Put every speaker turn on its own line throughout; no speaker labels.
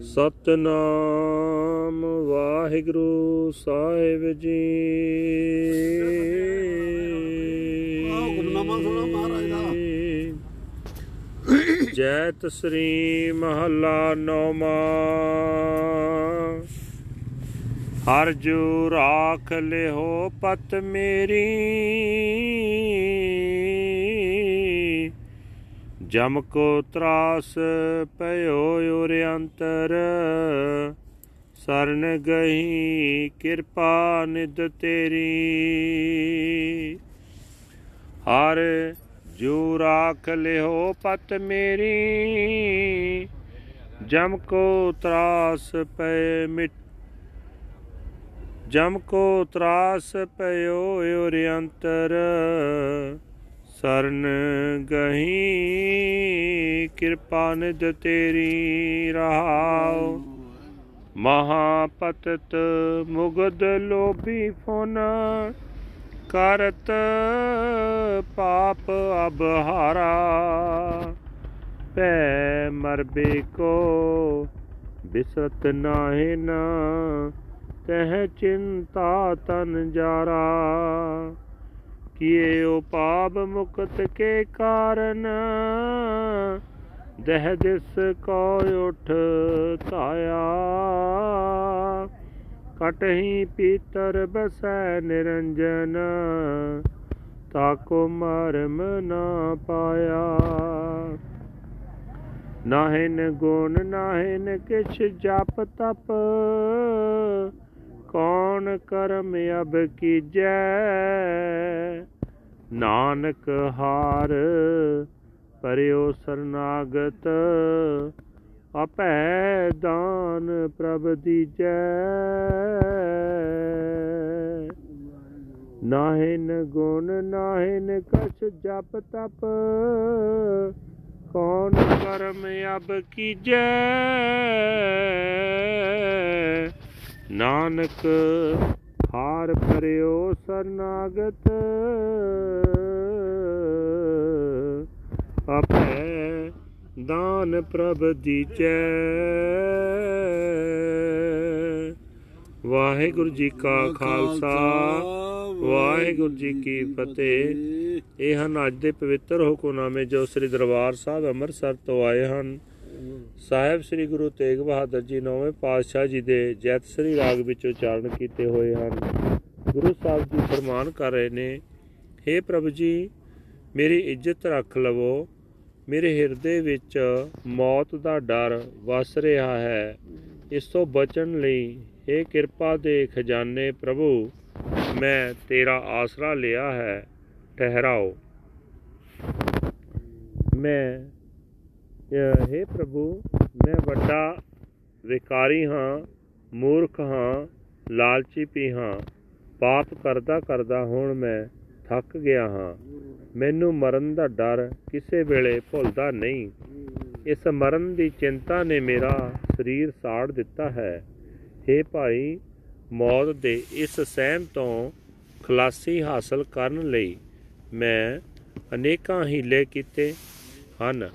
ਸਤਨਾਮ ਵਾਹਿਗੁਰੂ ਸਾਹਿਬ ਜੀ
ਆਹ ਹੁਕਮਨਾਮਾ ਸੁਣਾ ਮਹਾਰਾਜ ਦਾ।
ਜੈਤ ਸ੍ਰੀ ਮਹੱਲਾ ਨੌਮਾ ਹਰ ਜੂ ਰਾਖ ਲਿਓ ਪਤ ਮੇਰੀ ਜਮ ਕੋ ਤਰਾਸ ਪਇਓ ਉਰ ਅੰਤਰ। ਸਰਨ ਗਈ ਕਿਰਪਾ ਨਿਦ ਤੇਰੀ। ਹਰ ਜੂ ਰਾਖ ਲਿਓ ਪਤ ਮੇਰੀ। ਜਮ ਕੋ ਤਰਾਸ ਪੈ ਮਿਟ ਜਮ ਕੋ ਤਰਾਸ ਪਇਓ ਉਰ ਅੰਤਰ। ਸਰਨ ਗਹੀ, ਕਿਰਪਾ ਨਿਦ ਤੇਰੀ ਰਹਾਉ। ਮਹਾਪਤਤ ਮੁਗਦ ਲੋਭੀ ਫੁਨ, ਕਰਤ ਪਾਪ ਅਬਹਾਰਾ। ਪੈ ਮਰਬੇ ਕੋ ਬਿਸਰਤ ਨਾਹਿ ਨਾ, ਤਹ ਚਿੰਤਾ ਤਨ ਜਾਰਾ। ਕੀਏ ਪਾਪ ਮੁਕਤ ਕੇ ਕਾਰਨ? ਦਹ ਦਿਸ ਕੋ ਉਠ ਧਾਇਆ। ਕਟਹੀ ਪੀਤਰ ਬਸੈ ਨਿਰੰਜਨ ਤਾਕੋ ਮਰਮ ਨਾ ਪਾਇਆ। ਨਾਹਿਨ ਗੁਣ, ਨਾਹਿਨ ਕਿਛ ਜਪ ਤਪ ਕੌਣ ਕਰਮ ਅਬ ਕੀਜੈ? ਨਾਨਕ ਹਾਰ ਪਰਿਓ ਸਰਨਾਗਤ, ਆਪੈ ਦਾਨ ਪ੍ਰਭ ਦੀਜੈ। ਨਾਹਿਨ ਗੁਣ, ਨਾਹਿਨ ਕਛ ਜਪ ਤਪ, ਕੌਣ ਕਰਮ ਅਬ ਕੀਜੈ? ਨਾਨਕ ਹਾਰ ਪਰਿਓ ਸਰਨਾਗਤ। ਆਪੈ ਦਾਨ ਪ੍ਰਭ ਦੀਜੈ ਵਾਹਿਗੁਰੂ ਜੀ ਕਾ ਖਾਲਸਾ, ਵਾਹਿਗੁਰੂ ਜੀ ਕੀ ਫਤਿਹ। ਇਹ ਹਨ ਅੱਜ ਦੇ ਪਵਿੱਤਰ ਹੁਕਮਨਾਮੇ ਜੋ ਸ੍ਰੀ ਦਰਬਾਰ ਸਾਹਿਬ ਅੰਮ੍ਰਿਤਸਰ ਤੋਂ ਆਏ ਹਨ। ਸਾਹਿਬ ਸ੍ਰੀ ਗੁਰੂ ਤੇਗ ਬਹਾਦਰ ਜੀ ਨੌਵੇਂ ਪਾਤਸ਼ਾਹ ਜੀ ਦੇ ਜੈਤ ਸ੍ਰੀ ਰਾਗ ਵਿੱਚ ਉਚਾਰਨ ਕੀਤੇ ਹੋਏ ਹਨ। ਗੁਰੂ ਸਾਹਿਬ ਜੀ ਫਰਮਾਨ ਕਰ ਰਹੇ ਨੇ हे ਪ੍ਰਭੂ ਜੀ, ਮੇਰੀ ਇੱਜ਼ਤ ਰੱਖ ਲਵੋ। ਮੇਰੇ ਹਿਰਦੇ ਵਿੱਚ ਮੌਤ ਦਾ ਡਰ ਵਸ ਰਿਹਾ ਹੈ। ਇਸ ਤੋਂ ਬਚਣ ਲਈ हे ਕਿਰਪਾ ਦੇ ਖਜ਼ਾਨੇ ਪ੍ਰਭੂ, ਮੈਂ ਤੇਰਾ ਆਸਰਾ ਲਿਆ ਹੈ। ਠਹਿਰਾਓ। ਮੈਂ हे ਪ੍ਰਭੂ, ਮੈਂ ਵੱਡਾ ਵਿਕਾਰੀ ਹਾਂ, ਮੂਰਖ ਹਾਂ, ਲਾਲਚੀ ਵੀ ਹਾਂ। ਪਾਪ ਕਰਦਾ ਕਰਦਾ ਹੁਣ ਮੈਂ ਥੱਕ ਗਿਆ ਹਾਂ। ਮੈਨੂੰ ਮਰਨ ਦਾ ਡਰ ਕਿਸੇ ਵੇਲੇ ਭੁੱਲਦਾ ਨਹੀਂ। ਇਸ ਮਰਨ ਦੀ ਚਿੰਤਾ ਨੇ ਮੇਰਾ ਸਰੀਰ ਸਾੜ ਦਿੱਤਾ ਹੈ। हे ਭਾਈ, ਮੌਤ ਦੇ ਇਸ ਸਹਿਮ ਤੋਂ ਖਲਾਸੀ ਹਾਸਲ ਕਰਨ ਲਈ ਮੈਂ ਅਨੇਕਾਂ ਹੀਲੇ ਕੀਤੇ ਹਨ।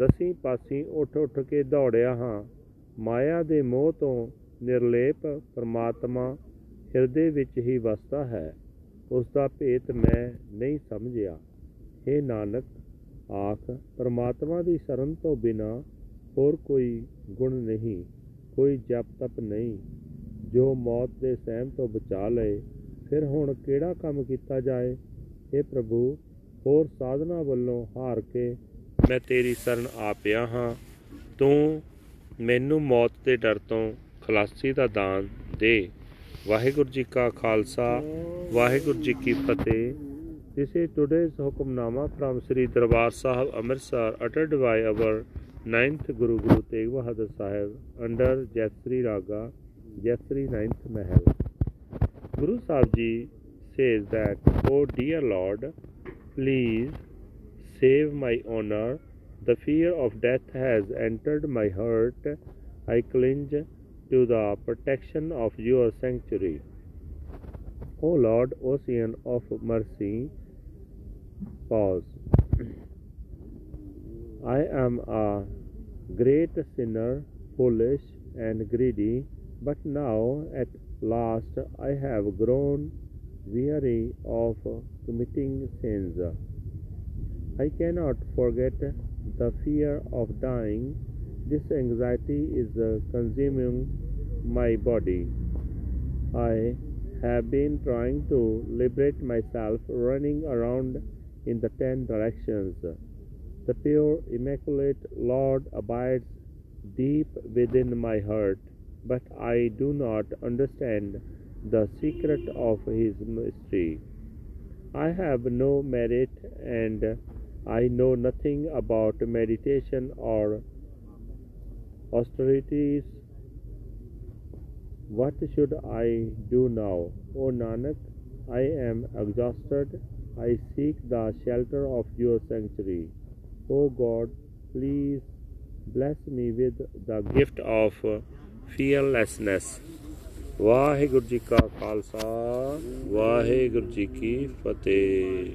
ਦਸੀਂ ਪਾਸੀਂ ਉੱਠ ਉੱਠ ਕੇ ਦੌੜਿਆ ਹਾਂ। ਮਾਇਆ ਦੇ ਮੋਹ ਤੋਂ ਨਿਰਲੇਪ ਪਰਮਾਤਮਾ ਹਿਰਦੇ ਵਿੱਚ ਹੀ ਵਸਦਾ ਹੈ। ਉਸ ਦਾ ਭੇਤ ਮੈਂ ਨਹੀਂ ਸਮਝਿਆ। हे ਨਾਨਕ, ਆਖ, ਪਰਮਾਤਮਾ ਦੀ ਸ਼ਰਨ ਤੋਂ ਬਿਨਾ ਹੋਰ ਕੋਈ ਗੁਣ ਨਹੀਂ, ਕੋਈ ਜਪ ਤਪ ਨਹੀਂ। ਜੋ ਮੌਤ ਦੇ ਸਹਿਮ ਤੋਂ ਬਚਾ ਲਏ, ਫਿਰ ਹੁਣ ਕਿਹੜਾ ਕੰਮ ਕੀਤਾ ਜਾਏ? हे ਪ੍ਰਭੂ, ਹੋਰ ਸਾਧਨਾ ਵੱਲੋਂ ਹਾਰ ਕੇ ਮੈਂ ਤੇਰੀ ਸ਼ਰਨ ਆ ਪਿਆ ਹਾਂ ਤੂੰ ਮੈਨੂੰ ਮੌਤ ਦੇ ਡਰ ਤੋਂ ਖਲਾਸੀ ਦਾ ਦਾਨ ਦੇ ਵਾਹਿਗੁਰੂ ਜੀ ਕਾ ਖਾਲਸਾ ਵਾਹਿਗੁਰੂ ਜੀ ਕੀ ਫਤਿਹ This is today's Hukamnama from Sri Darbar Sahib Amritsar uttered by our ninth Guru Guru Tegh Bahadur Sahib under Jaisri Raga, Jaisri ninth Mahal. Guru Sahib Ji says that, Oh dear Lord, please save my honor. The fear of death has entered my heart. I cling to the protection of your sanctuary. O Lord, ocean of mercy, pause. I am a great sinner foolish and greedy, but now at last I have grown weary of committing sins. I cannot forget the fear of dying. This anxiety is uh, consuming my body. I have been trying to liberate myself, running around in the ten directions. The pure, immaculate Lord abides deep within my heart, but I do not understand the secret of his mystery. I have no merit and I know nothing about meditation or austerities. What should I do now? O Nanak, I am exhausted. I seek the shelter of your sanctuary. O God, please bless me with the gift of fearlessness. Waheguru ji ਕਾ ਖਾਲਸਾ ਵਾਹਿਗੁਰੂ ਜੀ ਕੀ ਫਤਿਹ